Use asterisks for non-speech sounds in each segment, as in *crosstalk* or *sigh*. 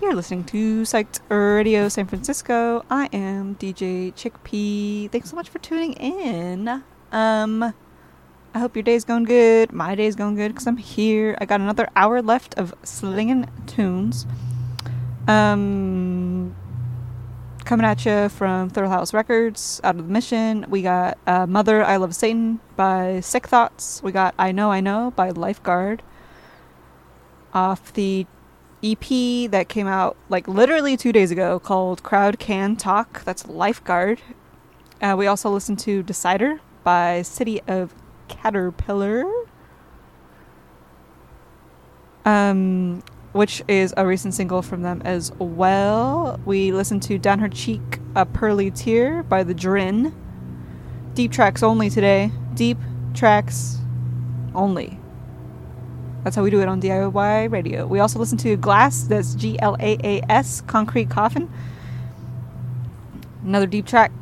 You're listening to Psyched Radio San Francisco. I am DJ Chickpea. Thanks so much for tuning in. Um, I hope your day's going good. My day's going good because I'm here. I got another hour left of slinging tunes. Um, coming at you from Thrill House Records, Out of the Mission. We got uh, Mother, I Love Satan by Sick Thoughts. We got I Know, I Know by Lifeguard. Off the EP that came out like literally two days ago called Crowd Can Talk. That's Lifeguard. Uh, we also listened to Decider by City of Caterpillar. Um, which is a recent single from them as well. We listened to Down Her Cheek, A Pearly Tear by The Drin. Deep tracks only today. Deep tracks only. That's how we do it on DIY radio. We also listen to Glass, that's G L A A S, Concrete Coffin. Another deep track.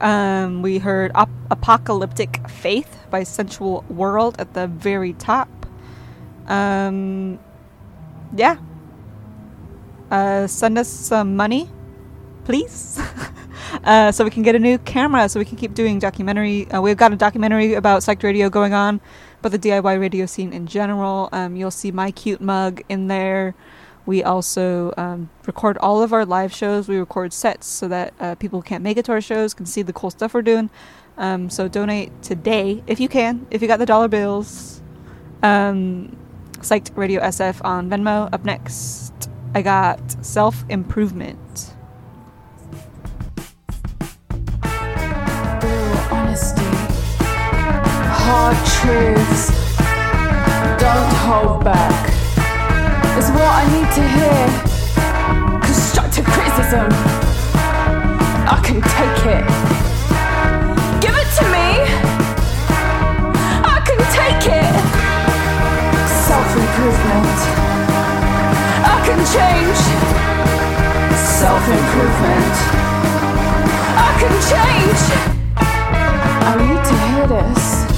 Um, we heard Op- Apocalyptic Faith by Sensual World at the very top. Um, yeah. Uh, send us some money, please. *laughs* uh, so we can get a new camera so we can keep doing documentary. Uh, we've got a documentary about psych radio going on but the DIY radio scene in general. Um, you'll see my cute mug in there. We also um, record all of our live shows. We record sets so that uh, people who can't make it to our shows can see the cool stuff we're doing. Um, so donate today if you can, if you got the dollar bills. Um, Psyched Radio SF on Venmo. Up next, I got Self Improvement. Hard truths, don't hold back. Is what I need to hear. Constructive criticism, I can take it. Give it to me, I can take it. Self improvement, I can change. Self improvement. I can change. I need to hear this.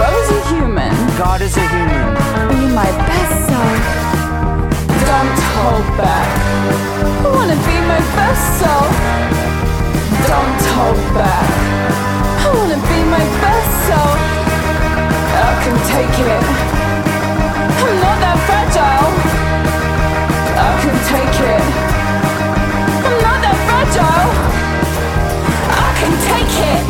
Grow as a human. God is a human. Be my best self. Don't hold back. I wanna be my best self. Don't hold back. I wanna be my best self. I can take it. I'm not that fragile. I can take it. I'm not that fragile. I can take it.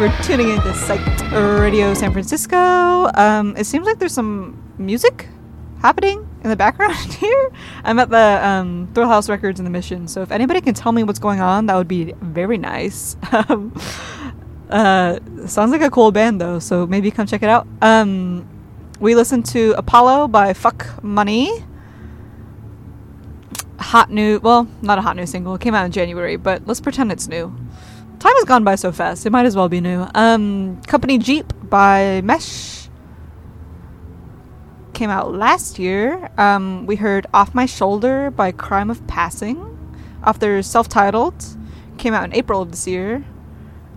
for tuning in to Psych Radio San Francisco. Um, it seems like there's some music happening in the *laughs* background here. I'm at the um, Thrill House Records in the Mission, so if anybody can tell me what's going on, that would be very nice. Um, *laughs* uh, sounds like a cool band though, so maybe come check it out. Um, we listened to Apollo by Fuck Money. Hot new, well, not a hot new single. It came out in January, but let's pretend it's new. Time has gone by so fast. It might as well be new. Um, Company Jeep by Mesh came out last year. Um, we heard Off My Shoulder by Crime of Passing off their self titled. Came out in April of this year.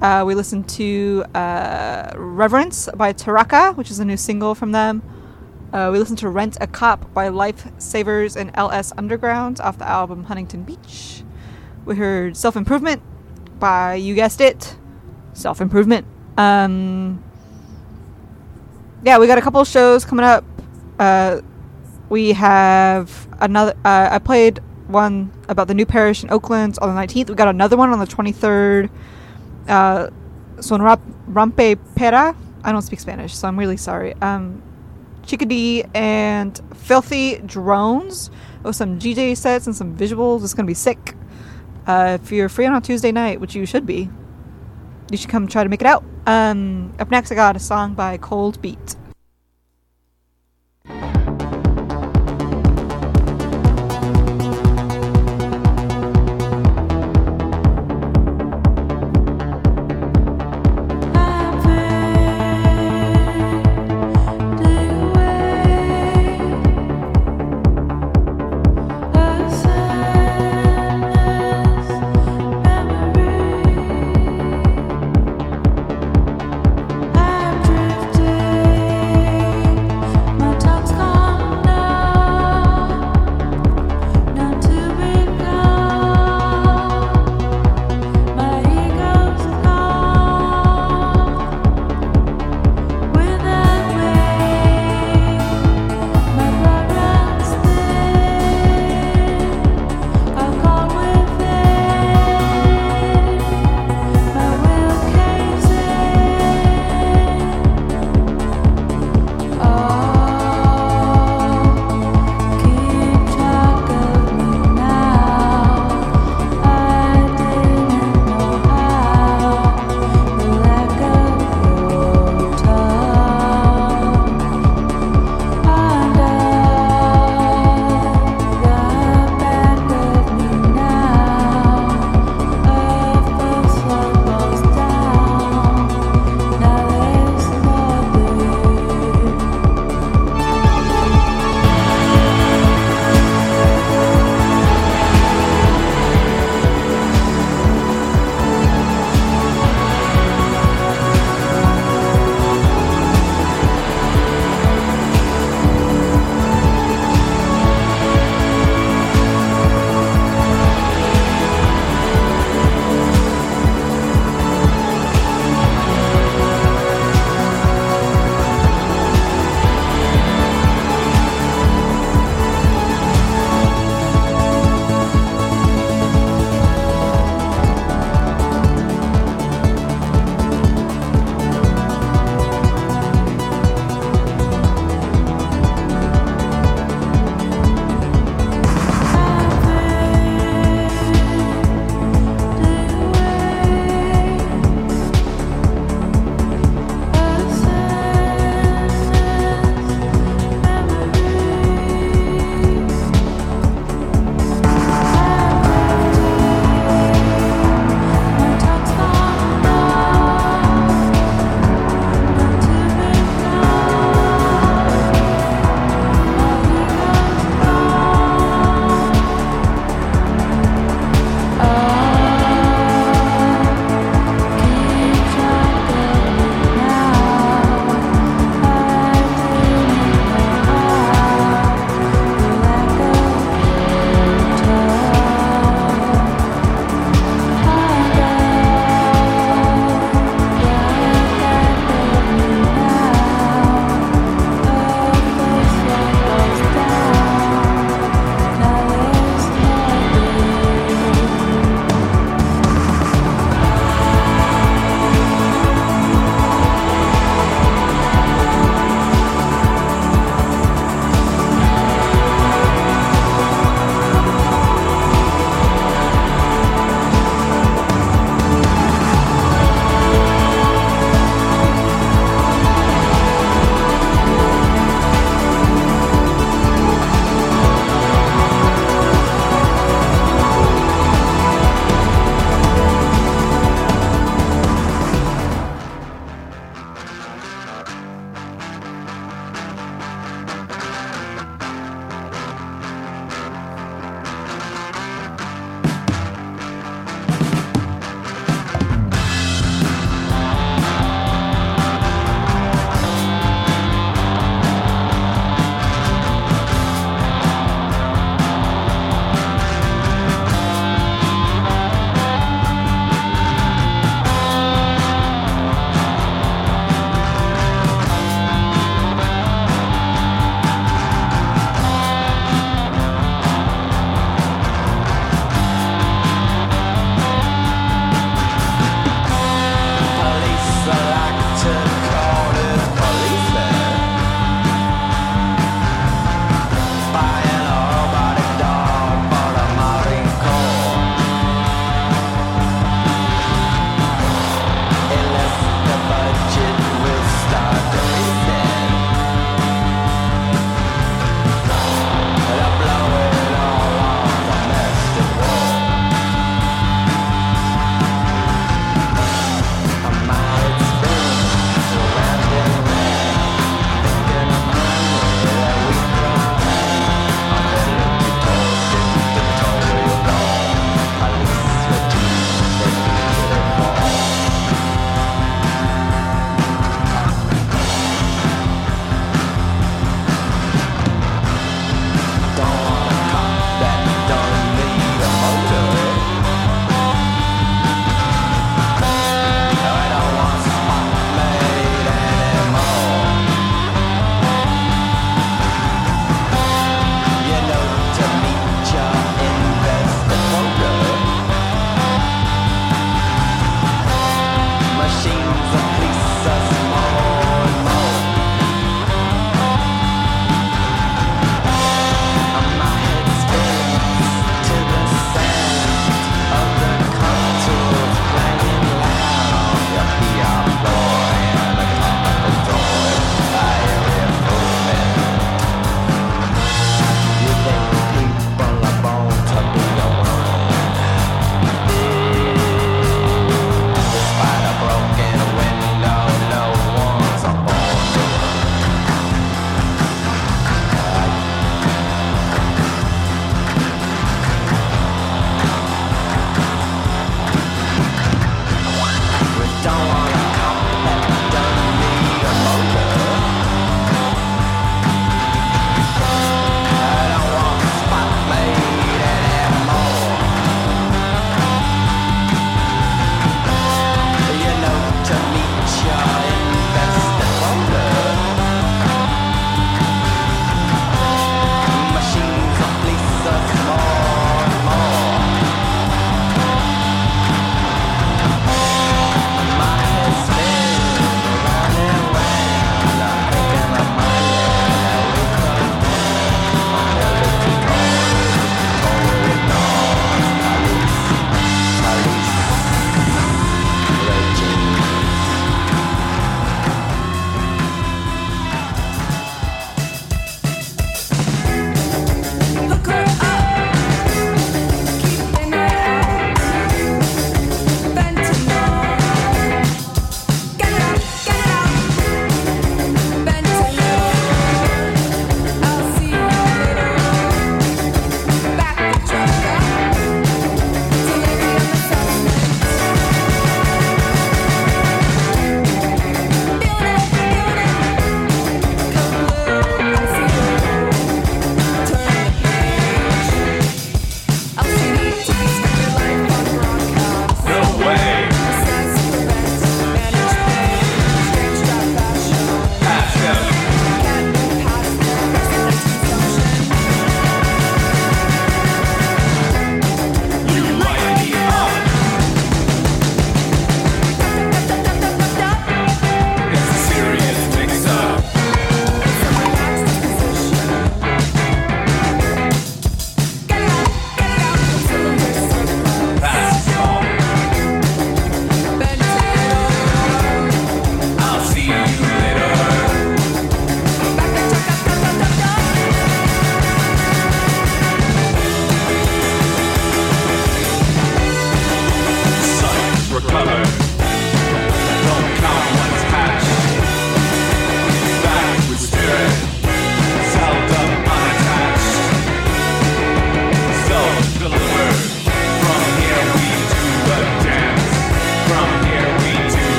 Uh, we listened to uh, Reverence by Taraka, which is a new single from them. Uh, we listened to Rent a Cop by Lifesavers and LS Underground off the album Huntington Beach. We heard Self Improvement by, you guessed it, Self Improvement. Um, yeah, we got a couple shows coming up. Uh, we have another. Uh, I played one about the new parish in Oakland on the 19th. We got another one on the 23rd. Uh, son rampe pera. I don't speak Spanish, so I'm really sorry. Um, Chickadee and Filthy Drones with some DJ sets and some visuals. It's gonna be sick. Uh, if you're free on a Tuesday night, which you should be, you should come try to make it out. Um, up next, I got a song by Cold Beat.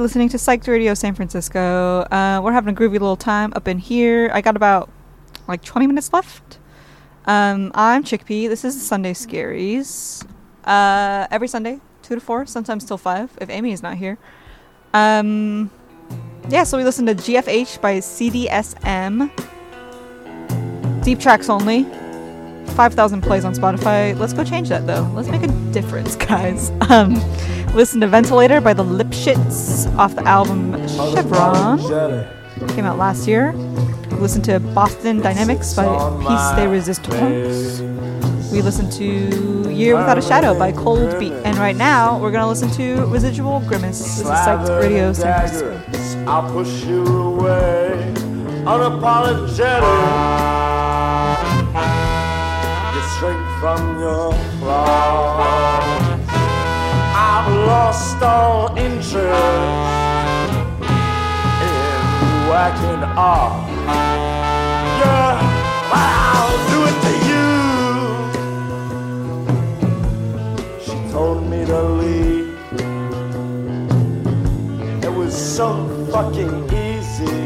Listening to Psyched Radio San Francisco. Uh, we're having a groovy little time up in here. I got about like 20 minutes left. Um, I'm Chickpea. This is Sunday Scaries. Uh, every Sunday, 2 to 4, sometimes till 5 if Amy is not here. Um, yeah, so we listen to GFH by CDSM. Deep tracks only. 5,000 plays on Spotify. Let's go change that though. Let's make a difference, guys. Um, listen to Ventilator by the Lipschitz off the album Chevron. Came out last year. Listen to Boston Dynamics by Peace de Resistance. We listened to Year Without a Shadow by Cold Beat. And right now, we're going to listen to Residual Grimace. This is Psyched Radio San Francisco. I'll push you away, unapologetic. From your claws. I've lost all interest in whacking off. Yeah, I'll do it to you. She told me to leave. It was so fucking easy.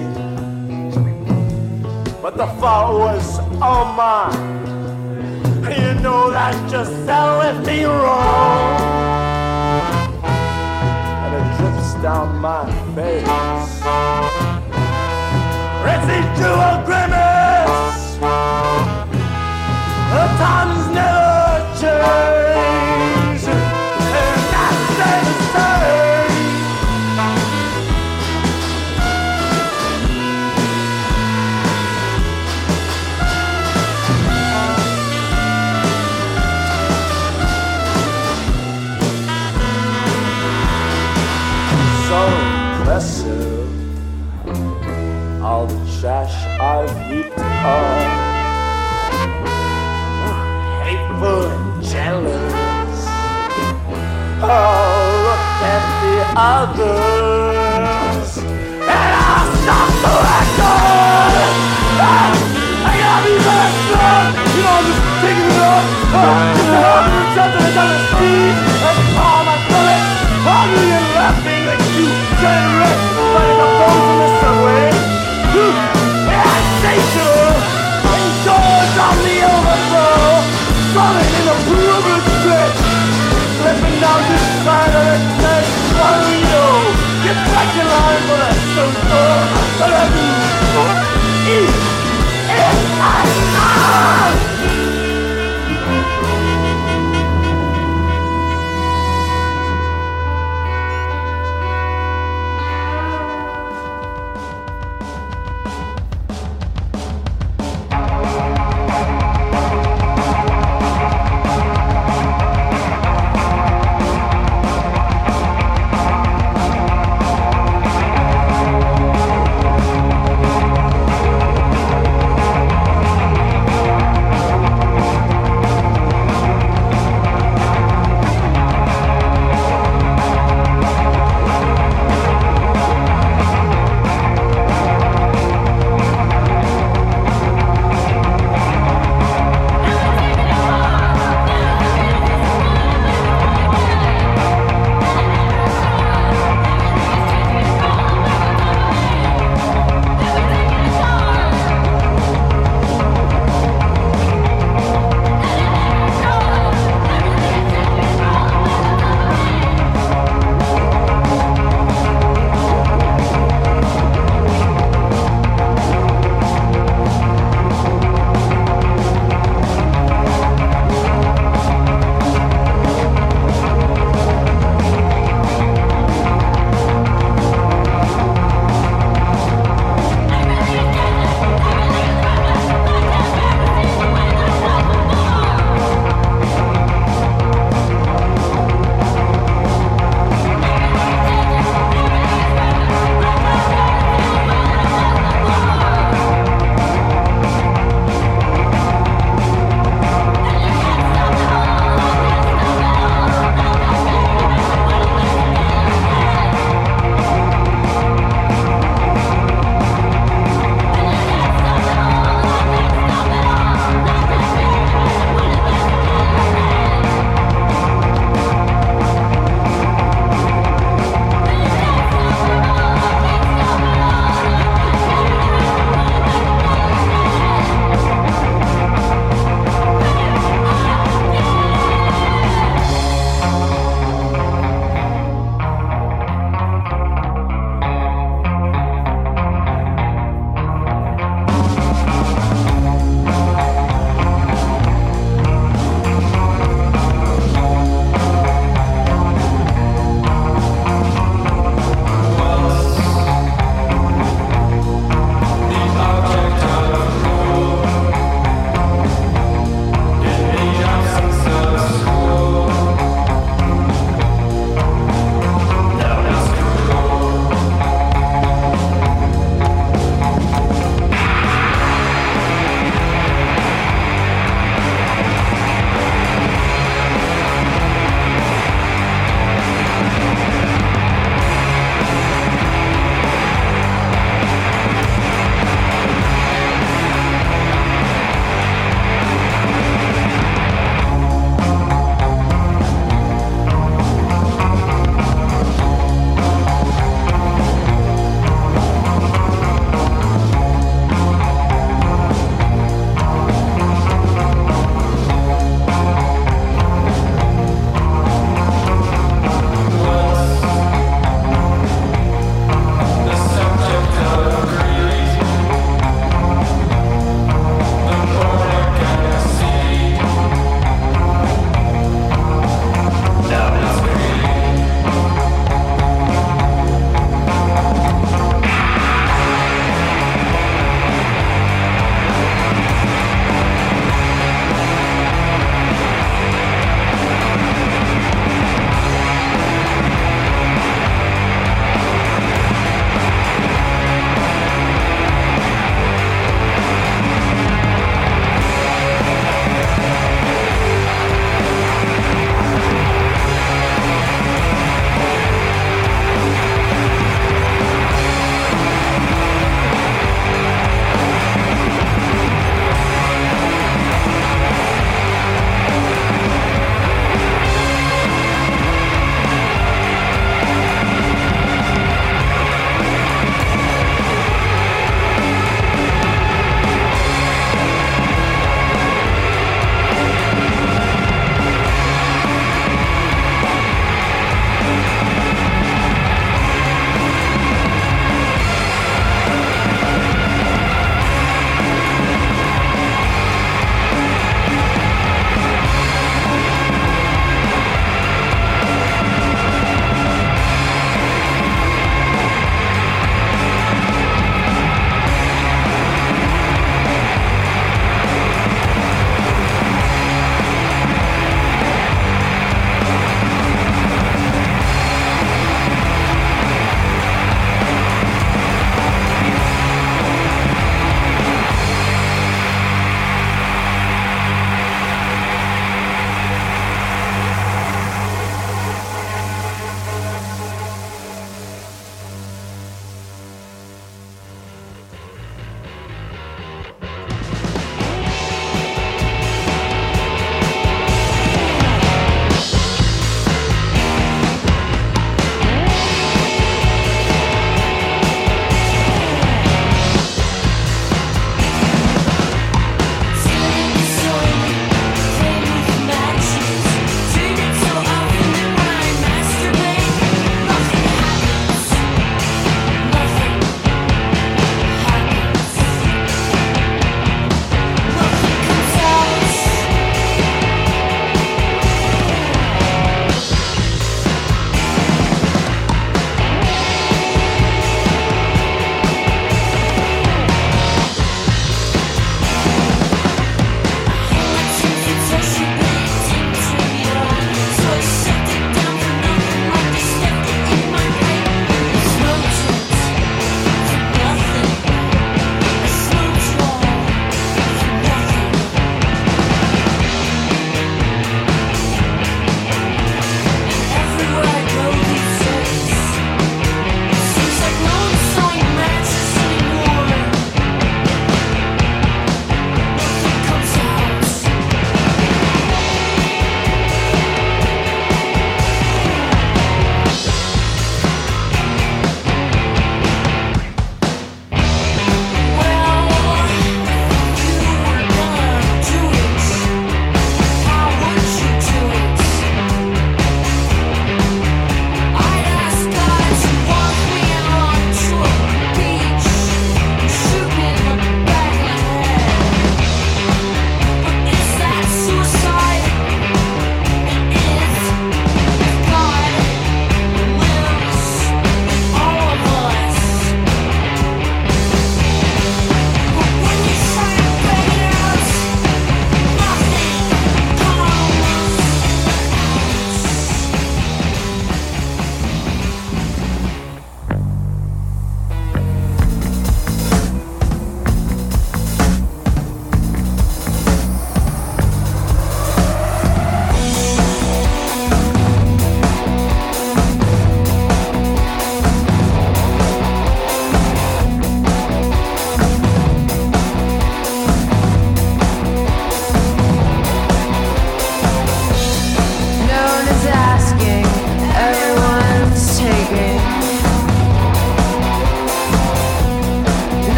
But the fault was all mine. You know that just fell with me wrong. And it drips down my face. It's Residual grimace. The times never change. Trash I've heaped up. Hateful and jealous. Oh, look at the others. And I'll stop the record. Ah, I gotta be strong. You know, I'm just taking it up.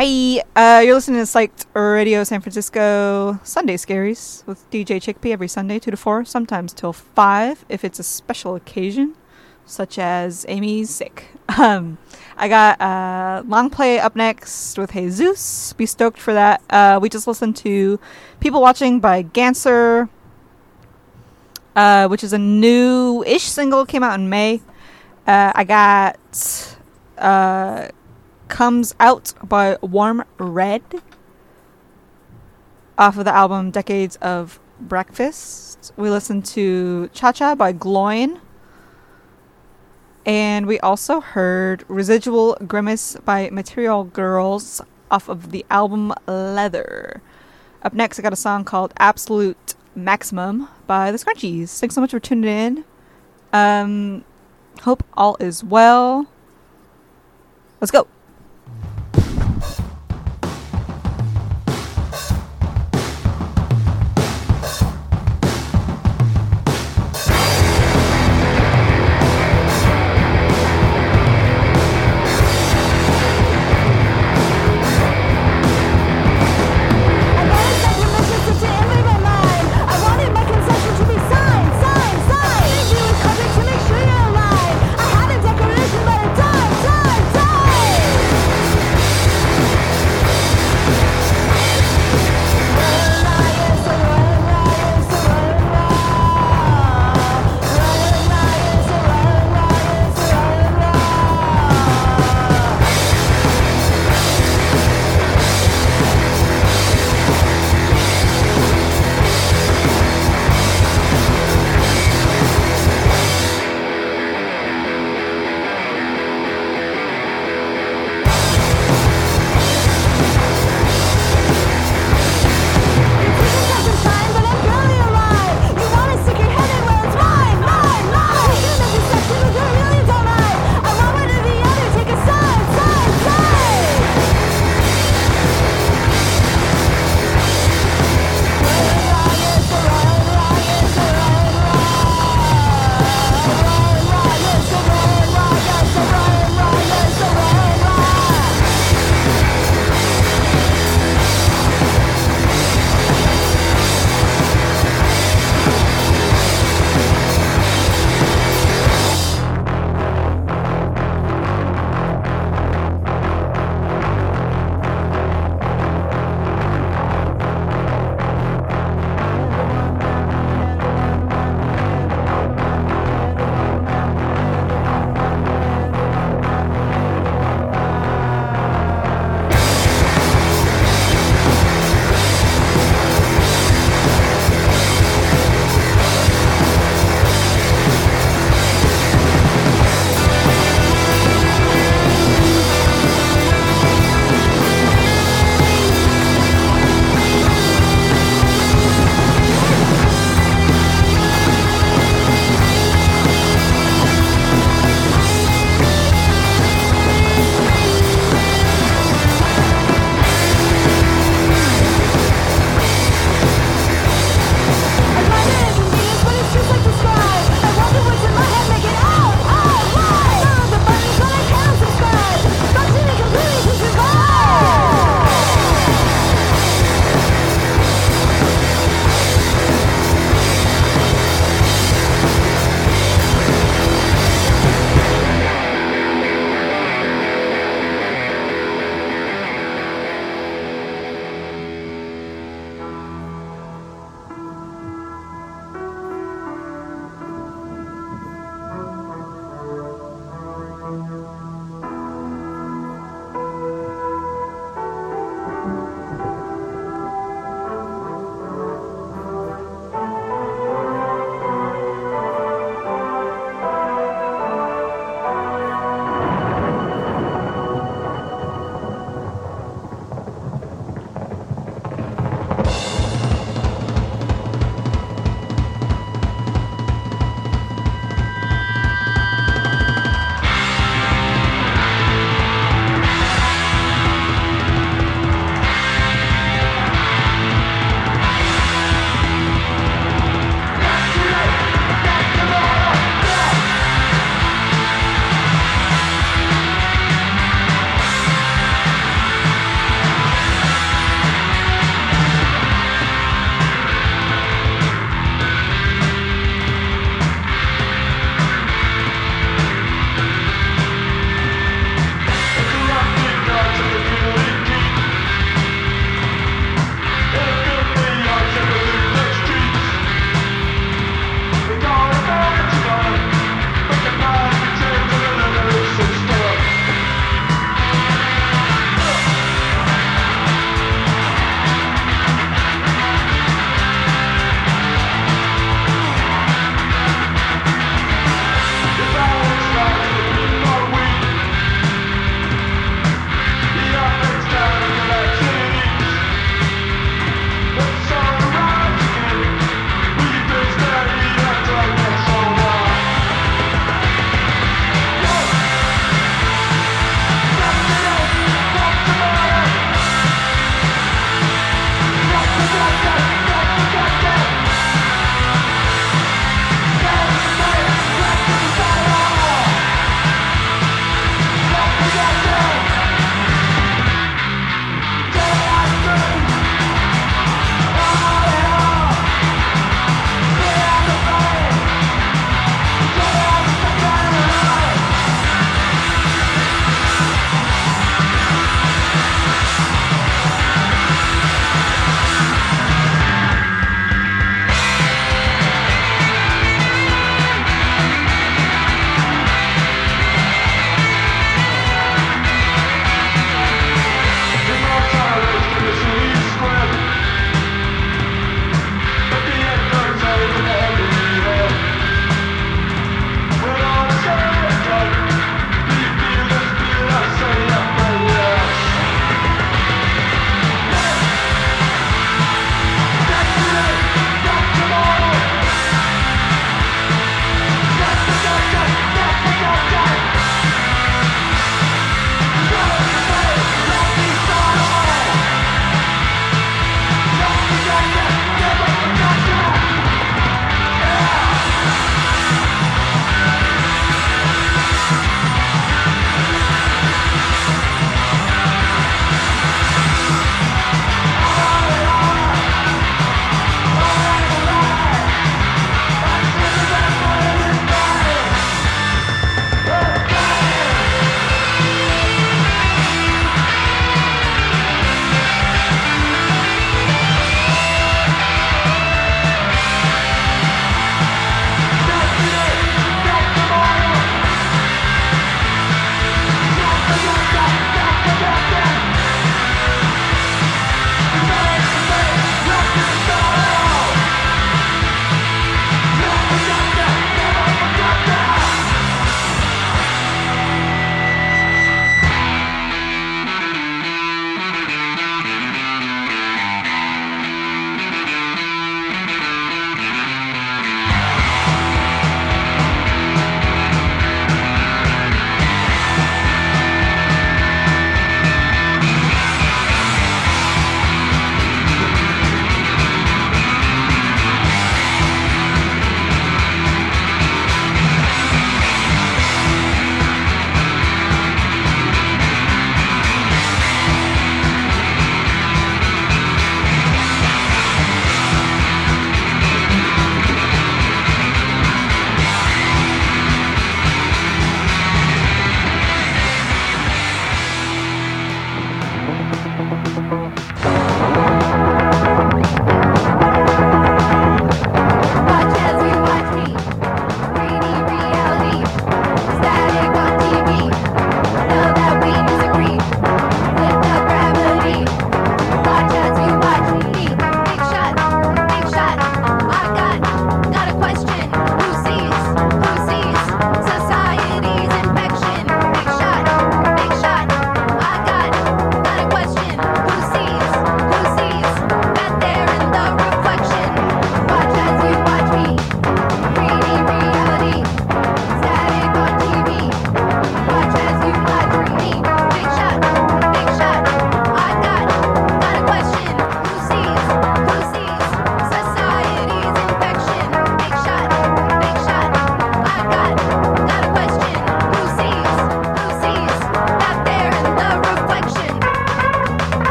Hi, uh, you're listening to Psyched Radio San Francisco Sunday Scaries with DJ Chickpea every Sunday, 2 to 4, sometimes till 5 if it's a special occasion, such as Amy's sick. *laughs* Um, I got uh, long play up next with Jesus. Be stoked for that. Uh, we just listened to People Watching by Ganser, uh, which is a new ish single, came out in May. Uh, I got. Comes out by Warm Red off of the album Decades of Breakfast. We listened to Cha Cha by Gloin. And we also heard Residual Grimace by Material Girls off of the album Leather. Up next, I got a song called Absolute Maximum by the Scrunchies. Thanks so much for tuning in. Um, hope all is well. Let's go.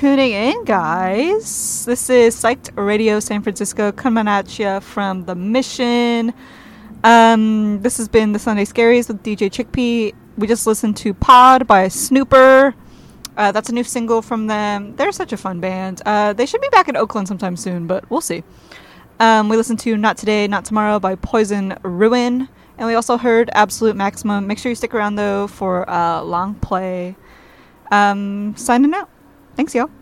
Tuning in, guys. This is Psyched Radio San Francisco coming at you from the Mission. Um, this has been the Sunday Scaries with DJ Chickpea. We just listened to Pod by Snooper. Uh, that's a new single from them. They're such a fun band. Uh, they should be back in Oakland sometime soon, but we'll see. Um, we listened to Not Today, Not Tomorrow by Poison Ruin. And we also heard Absolute Maximum. Make sure you stick around though for uh, long play. Um, signing out. Thanks.